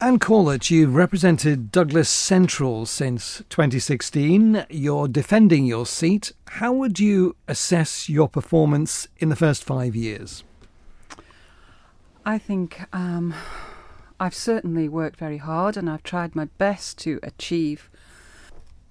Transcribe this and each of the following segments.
Anne Corlett, you've represented Douglas Central since 2016. You're defending your seat. How would you assess your performance in the first five years? I think um, I've certainly worked very hard and I've tried my best to achieve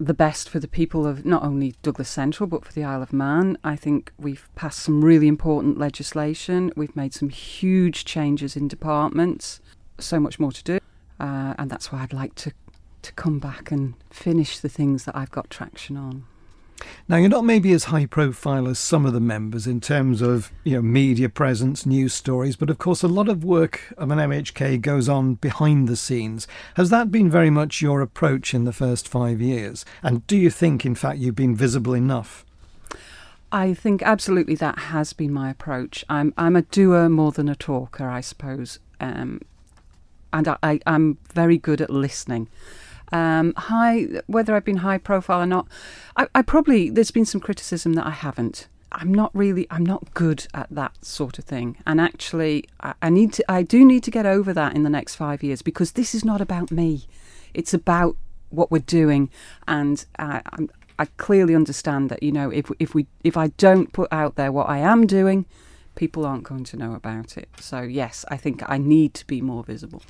the best for the people of not only Douglas Central but for the Isle of Man. I think we've passed some really important legislation. We've made some huge changes in departments. So much more to do. Uh, and that's why I'd like to, to come back and finish the things that I've got traction on. Now, you're not maybe as high profile as some of the members in terms of you know media presence, news stories, but of course, a lot of work of an MHK goes on behind the scenes. Has that been very much your approach in the first five years? And do you think, in fact, you've been visible enough? I think absolutely that has been my approach. I'm I'm a doer more than a talker, I suppose. Um, and I, am very good at listening. Um, high, whether I've been high profile or not, I, I probably there's been some criticism that I haven't. I'm not really, I'm not good at that sort of thing. And actually, I, I need to, I do need to get over that in the next five years because this is not about me. It's about what we're doing, and uh, I clearly understand that you know if if we if I don't put out there what I am doing, people aren't going to know about it. So yes, I think I need to be more visible.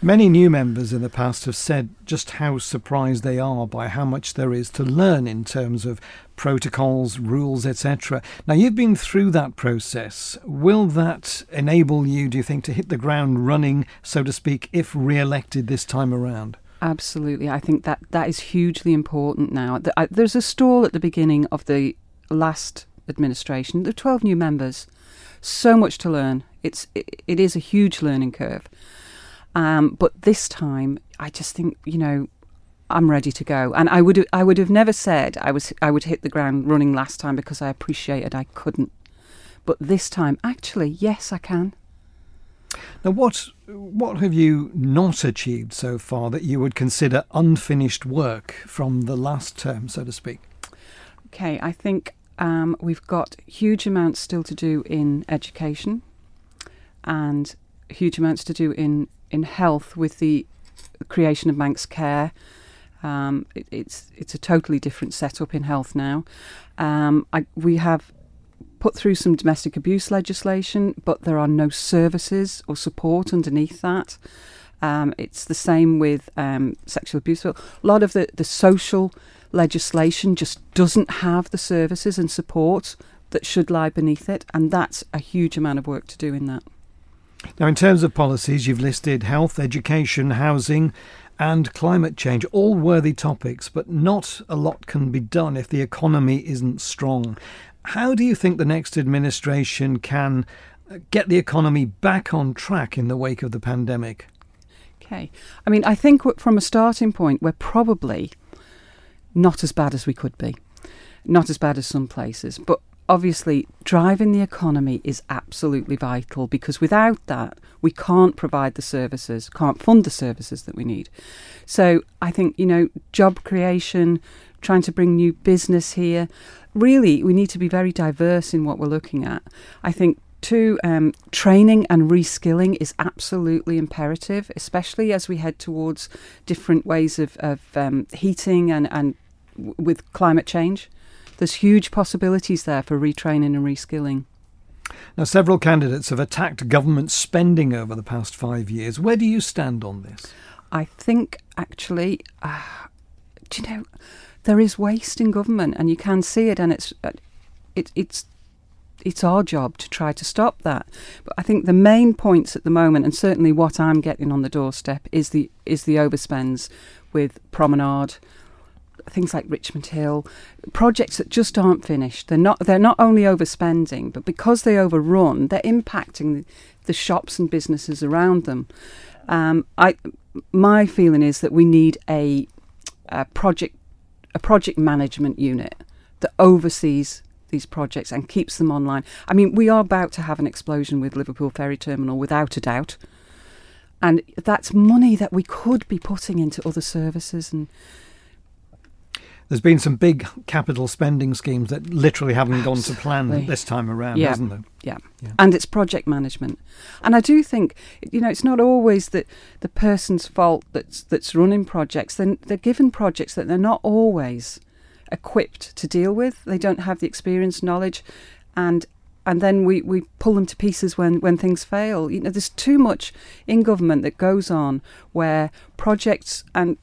Many new members in the past have said just how surprised they are by how much there is to learn in terms of protocols, rules, etc. Now, you've been through that process. Will that enable you, do you think, to hit the ground running, so to speak, if re elected this time around? Absolutely. I think that that is hugely important now. There's a stall at the beginning of the last administration. There are 12 new members. So much to learn. It's, it, it is a huge learning curve. Um, but this time, I just think you know I'm ready to go. And I would I would have never said I was I would hit the ground running last time because I appreciated I couldn't. But this time, actually, yes, I can. Now, what what have you not achieved so far that you would consider unfinished work from the last term, so to speak? Okay, I think um, we've got huge amounts still to do in education, and huge amounts to do in in health with the creation of Manx Care. Um, it, it's it's a totally different setup in health now. Um, I, we have put through some domestic abuse legislation, but there are no services or support underneath that. Um, it's the same with um, sexual abuse. A lot of the, the social legislation just doesn't have the services and support that should lie beneath it, and that's a huge amount of work to do in that. Now, in terms of policies, you've listed health, education, housing, and climate change, all worthy topics, but not a lot can be done if the economy isn't strong. How do you think the next administration can uh, get the economy back on track in the wake of the pandemic? Okay. I mean, I think from a starting point, we're probably not as bad as we could be, not as bad as some places, but obviously driving the economy is absolutely vital because without that we can't provide the services can't fund the services that we need. So i think you know job creation trying to bring new business here really we need to be very diverse in what we're looking at. I think Two, um, training and reskilling is absolutely imperative, especially as we head towards different ways of, of um, heating and, and w- with climate change there's huge possibilities there for retraining and reskilling. Now, several candidates have attacked government spending over the past five years. Where do you stand on this? I think actually, uh, do you know, there is waste in government, and you can see it, and it's uh, it, it's it's our job to try to stop that. But I think the main points at the moment, and certainly what I'm getting on the doorstep, is the is the overspends with Promenade, things like Richmond Hill, projects that just aren't finished. They're not they're not only overspending, but because they overrun, they're impacting the, shops and businesses around them. Um, I my feeling is that we need a, a project a project management unit that oversees these projects and keeps them online. I mean, we are about to have an explosion with Liverpool Ferry Terminal, without a doubt. And that's money that we could be putting into other services and There's been some big capital spending schemes that literally haven't gone to plan this time around, Yeah. hasn't there? Yeah. Yeah. And it's project management. And I do think, you know, it's not always that the person's fault that's that's running projects. They're, they're given projects that they're not always equipped to deal with. They don't have the experience, knowledge, and and then we, we pull them to pieces when, when things fail. You know, there's too much in government that goes on where projects and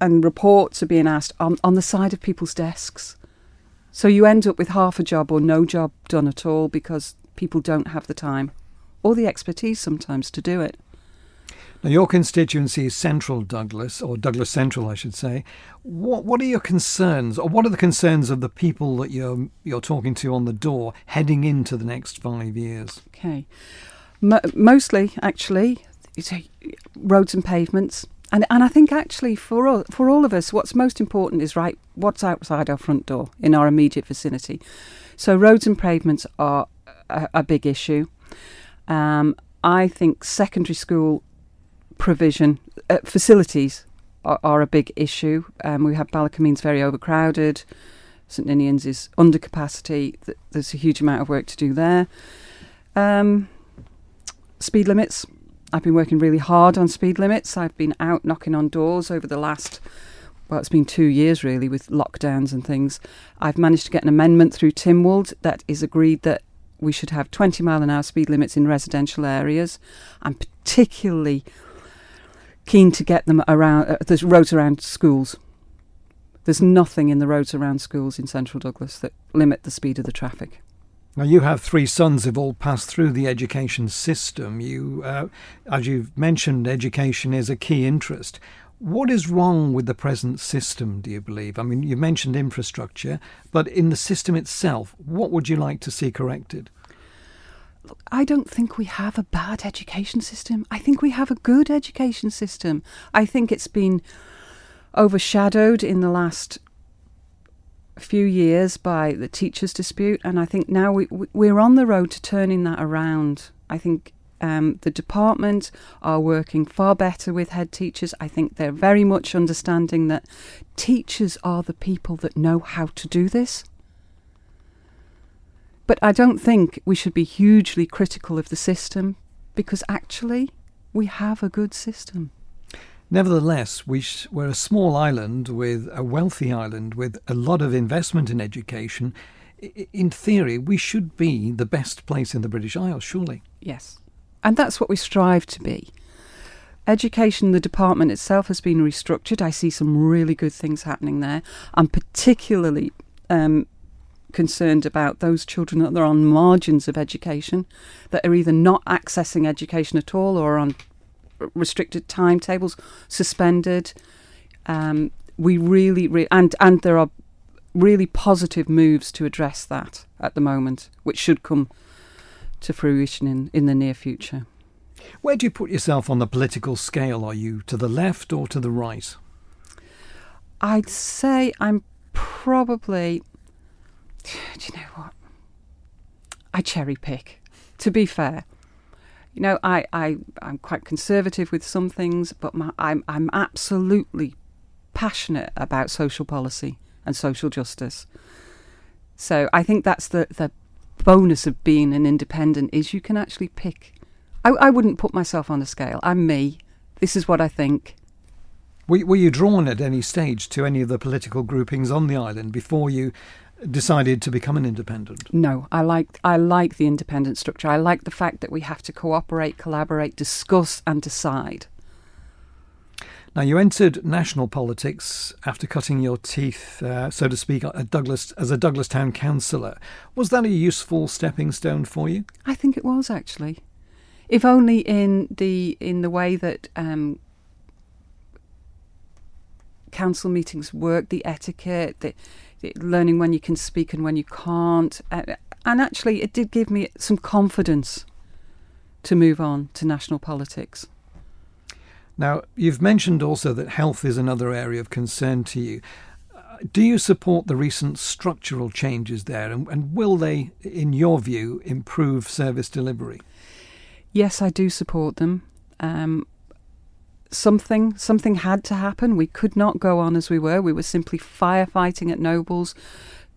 and reports are being asked on, on the side of people's desks. So you end up with half a job or no job done at all because people don't have the time or the expertise sometimes to do it. Now, your constituency is Central Douglas, or Douglas Central, I should say. What What are your concerns, or what are the concerns of the people that you're you're talking to on the door heading into the next five years? Okay. Mo- mostly, actually, roads and pavements. And, and I think actually for all, for all of us, what's most important is right what's outside our front door in our immediate vicinity. So roads and pavements are a, a big issue. Um, I think secondary school provision uh, facilities are, are a big issue. Um, we have Ballakermeen's very overcrowded. St Ninian's is under capacity. There's a huge amount of work to do there. Um, speed limits. I've been working really hard on speed limits. I've been out knocking on doors over the last, well, it's been two years really with lockdowns and things. I've managed to get an amendment through Tynwald that is agreed that we should have 20 mile an hour speed limits in residential areas. I'm particularly keen to get them around uh, the roads around schools. There's nothing in the roads around schools in central Douglas that limit the speed of the traffic. Now, you have three sons who've all passed through the education system. You, uh, as you've mentioned, education is a key interest. What is wrong with the present system, do you believe? I mean, you mentioned infrastructure, but in the system itself, what would you like to see corrected? I don't think we have a bad education system. I think we have a good education system. I think it's been overshadowed in the last few years by the teachers' dispute, and I think now we, we- we're on the road to turning that around. I think um, the department are working far better with head teachers. I think they're very much understanding that teachers are the people that know how to do this. But I don't think we should be hugely critical of the system because actually we have a good system. Nevertheless, we we're a small island with a wealthy island with a lot of investment in education. In theory, we should be the best place in the British Isles, surely. Yes. And that's what we strive to be. Education, the department itself has been restructured. I see some really good things happening there. I'm particularly um, concerned about those children that are on margins of education, that are either not accessing education at all or on restricted timetables, suspended. Um, we really, re- and and there are really positive moves to address that at the moment, which should come to fruition in, in the near future. Where do you put yourself on the political scale? Are you to the left or to the right? I'd say I'm probably. Do you know what? I cherry pick. To be fair, you know, I I I'm quite conservative with some things, but my, I'm I'm absolutely passionate about social policy and social justice. So I think that's the the bonus of being an independent is you can actually pick. I, I wouldn't put myself on a scale. I'm me. This is what I think. Were, were you drawn at any stage to any of the political groupings on the island before you decided to become an independent? No, I like I like the independent structure. I like the fact that we have to cooperate, collaborate, discuss, and decide. Now, you entered national politics after cutting your teeth, uh, so to speak, at Douglas as a Douglas Town councillor. Was that a useful stepping stone for you? I think it was actually, if only in the in the way that um, council meetings work, the etiquette, the, the learning when you can speak and when you can't, uh, and actually, it did give me some confidence to move on to national politics. Now, you've mentioned also that health is another area of concern to you. Uh, Do you support the recent structural changes there, and, and will they, in your view, improve service delivery? Yes, I do support them. Um, something something had to happen. We could not go on as we were. We were simply firefighting at Nobles,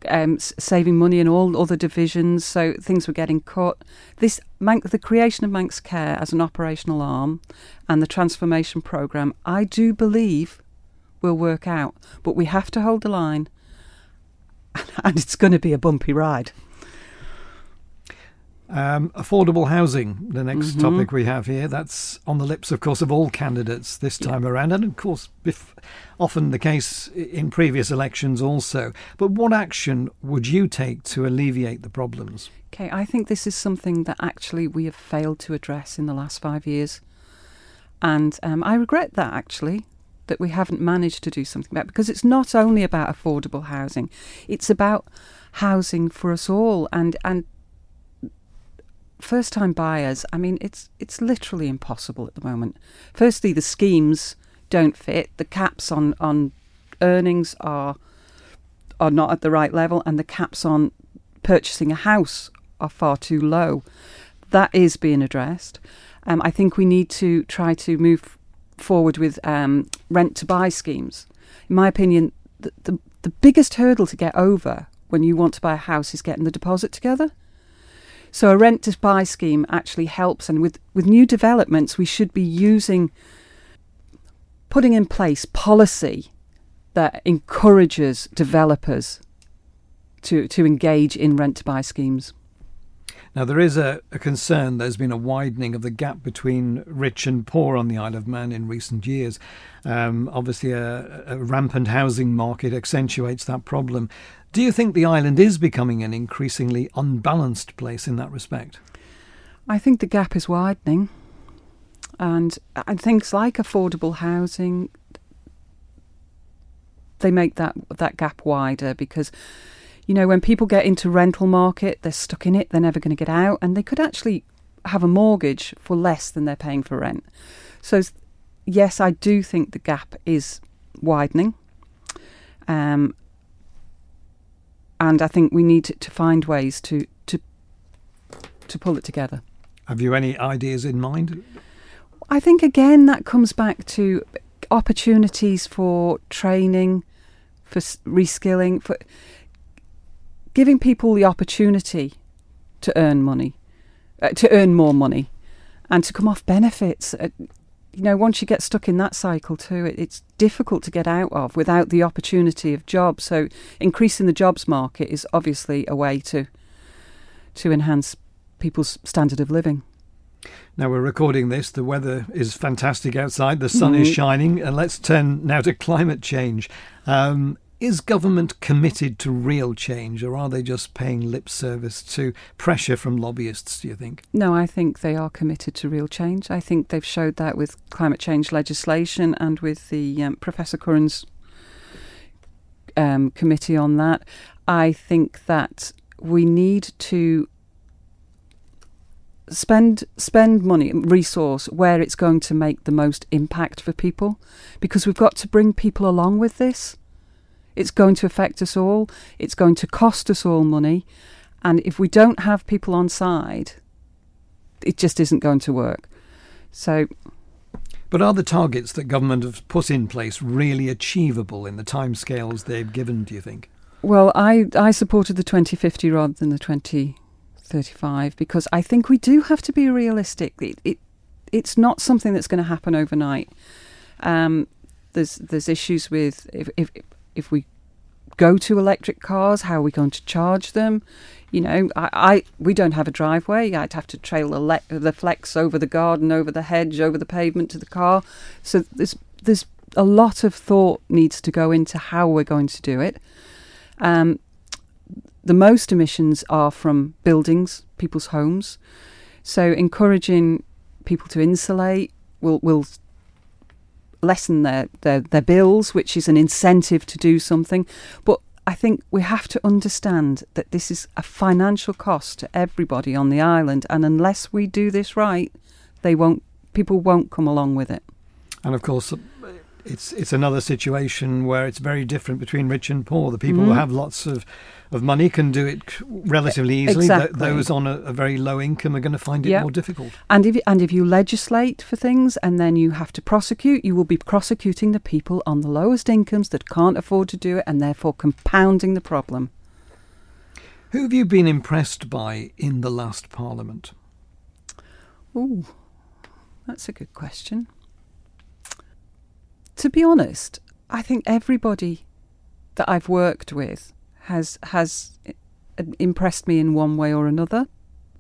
um, saving money in all other divisions. So things were getting cut. This Manx, the creation of Manx Care as an operational arm, and the transformation program, I do believe, will work out. But we have to hold the line, and it's going to be a bumpy ride. Um, affordable housing, the next Mhm. topic we have here. That's on the lips, of course, of all candidates this Yeah. time around, and of course, bef- often the case in previous elections also. But what action would you take to alleviate the problems? Okay, I think this is something that actually we have failed to address in the last five years. And um, I regret that actually, that we haven't managed to do something about it, because it's not only about affordable housing, it's about housing for us all. And, and first time buyers, I mean, it's, it's literally impossible at the moment. Firstly, the schemes don't fit, the caps on, on earnings are, are not at the right level, and the caps on purchasing a house are far too low. That is being addressed. Um, I think we need to try to move forward with um, rent to buy schemes. In my opinion, the, the, the biggest hurdle to get over when you want to buy a house is getting the deposit together. So a rent to buy scheme actually helps, and with, with new developments, we should be using putting in place policy that encourages developers to, to engage in rent to buy schemes. Now, there is a, a concern there's been a widening of the gap between rich and poor on the Isle of Man in recent years. Um, obviously, a, a rampant housing market accentuates that problem. Do you think the island is becoming an increasingly unbalanced place in that respect? I think the gap is widening, and and things like affordable housing they make that that gap wider because you know when people get into rental market they're stuck in it they're never going to get out and they could actually have a mortgage for less than they're paying for rent. So yes I do think the gap is widening. Um, and I think we need to find ways to to to pull it together Have you any ideas in mind? I think again that comes back to opportunities for training, for reskilling, for giving people the opportunity to earn money, uh, to earn more money, and to come off benefits. Uh, you know, once you get stuck in that cycle too, it, it's difficult to get out of without the opportunity of jobs. So, increasing the jobs market is obviously a way to to enhance people's standard of living. Now we're recording this. The weather is fantastic outside. The sun is Mhm. shining. And let's turn now to climate change. Um, is government committed to real change, or are they just paying lip service to pressure from lobbyists? Do you think? No, I think they are committed to real change. I think they've showed that with climate change legislation and with the um, Professor Curran's um, committee on that. I think that we need to spend spend money resource where it's going to make the most impact for people because we've got to bring people along with this it's going to affect us all it's going to cost us all money and if we don't have people on side it just isn't going to work so But are the targets that government have put in place really achievable in the timescales they've given? Do you think? Well, I, I supported the 2050 rather than the 2035 because I think we do have to be realistic. It, it it's not something that's going to happen overnight. Um, there's there's issues with if, if if we go to electric cars, how are we going to charge them? You know, I, I we don't have a driveway. I'd have to trail the, le- the flex over the garden, over the hedge, over the pavement to the car. So there's there's a lot of thought needs to go into how we're going to do it. Um, the most emissions are from buildings, people's homes. So encouraging people to insulate will will lessen their, their, their bills, which is an incentive to do something. But I think we have to understand that this is a financial cost to everybody on the island, and unless we do this right, they won't. People won't come along with it. And of course, it's it's another situation where it's very different between rich and poor. The people who Mhm. have lots of of money can do it relatively easily. Th- those on a, a very low income are going to find it Yeah. more difficult. And if and if you legislate for things and then you have to prosecute, you will be prosecuting the people on the lowest incomes that can't afford to do it, and therefore compounding the problem. Who have you been impressed by in the last Parliament? Oh, that's a good question. To be honest, I think everybody that I've worked with has has impressed me in one way or another.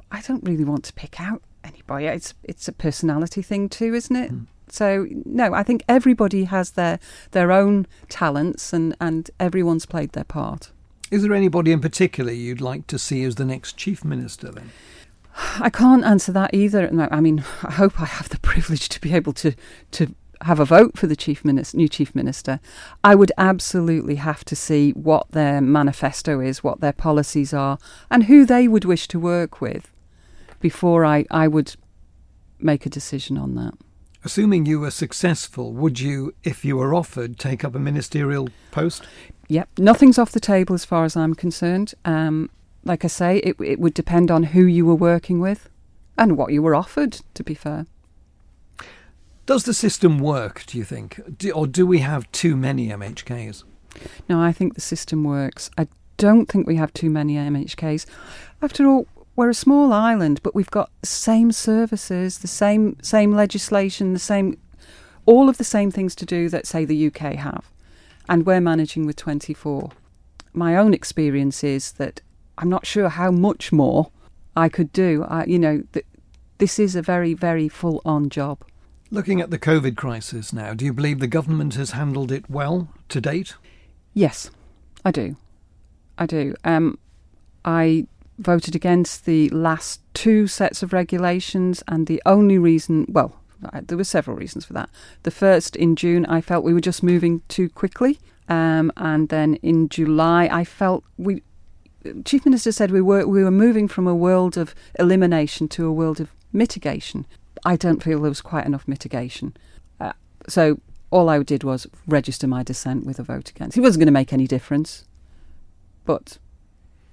I don't really want to pick out anybody. It's it's a personality thing too, isn't it? Mm. So no, I think everybody has their their own talents and and everyone's played their part. Is there anybody in particular you'd like to see as the next chief minister? Then I can't answer that either. I mean, I hope I have the privilege to be able to to have a vote for the chief minister, new chief minister. I would absolutely have to see what their manifesto is, what their policies are, and who they would wish to work with before I, I would make a decision on that. assuming you were successful, would you, if you were offered, take up a ministerial post? Yep, nothing's off the table as far as I'm concerned. Um, like I say, it it would depend on who you were working with and what you were offered. To be fair. Does the system work? Do you think, do, or do we have too many MHKs? No, I think the system works. I don't think we have too many MHKs. After all, we're a small island, but we've got the same services, the same same legislation, the same all of the same things to do that say the UK have. And we're managing with 24. My own experience is that I'm not sure how much more I could do. I, you know, th- this is a very very full on job. Looking at the COVID crisis now, do you believe the government has handled it well to date? Yes, I do. I do. Um, I voted against the last two sets of regulations, and the only reason, well, there were several reasons for that. The first, in June, I felt we were just moving too quickly, um, and then in July, I felt we. Chief Minister said we were we were moving from a world of elimination to a world of mitigation. I don't feel there was quite enough mitigation. Uh, so all I did was register my dissent with a vote against. It wasn't going to make any difference, but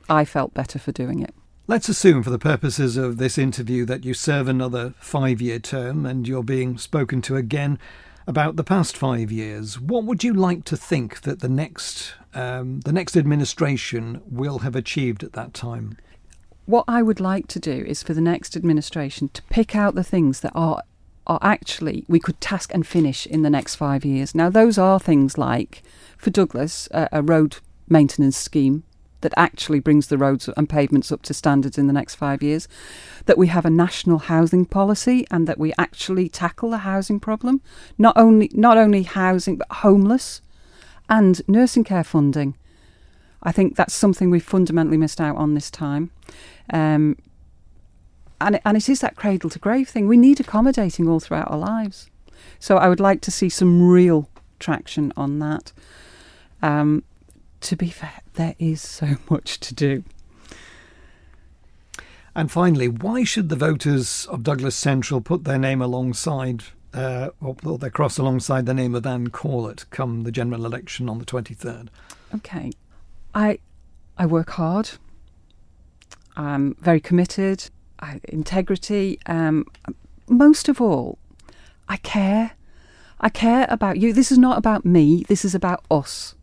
I felt better for doing it. Let's assume, for the purposes of this interview, that you serve another five year term and you're being spoken to again about the past five years. What would you like to think that the next, um, the next administration will have achieved at that time? What I would like to do is for the next administration to pick out the things that are are actually we could task and finish in the next five years. Now, those are things like, for Douglas, a, a road maintenance scheme that actually brings the roads and pavements up to standards in the next five years, that we have a national housing policy and that we actually tackle the housing problem, not only not only housing but homeless, and nursing care funding. I think that's something we've fundamentally missed out on this time. Um, and, it, and it is that cradle to grave thing. We need accommodating all throughout our lives. So I would like to see some real traction on that. Um, to be fair, there is so much to do. And finally, why should the voters of Douglas Central put their name alongside, uh, or put their cross alongside the name of Anne Corlett come the general election on the 23rd? Okay, I I work hard. I'm very committed. I, integrity. Um, most of all, I care. I care about you. This is not about me. This is about us.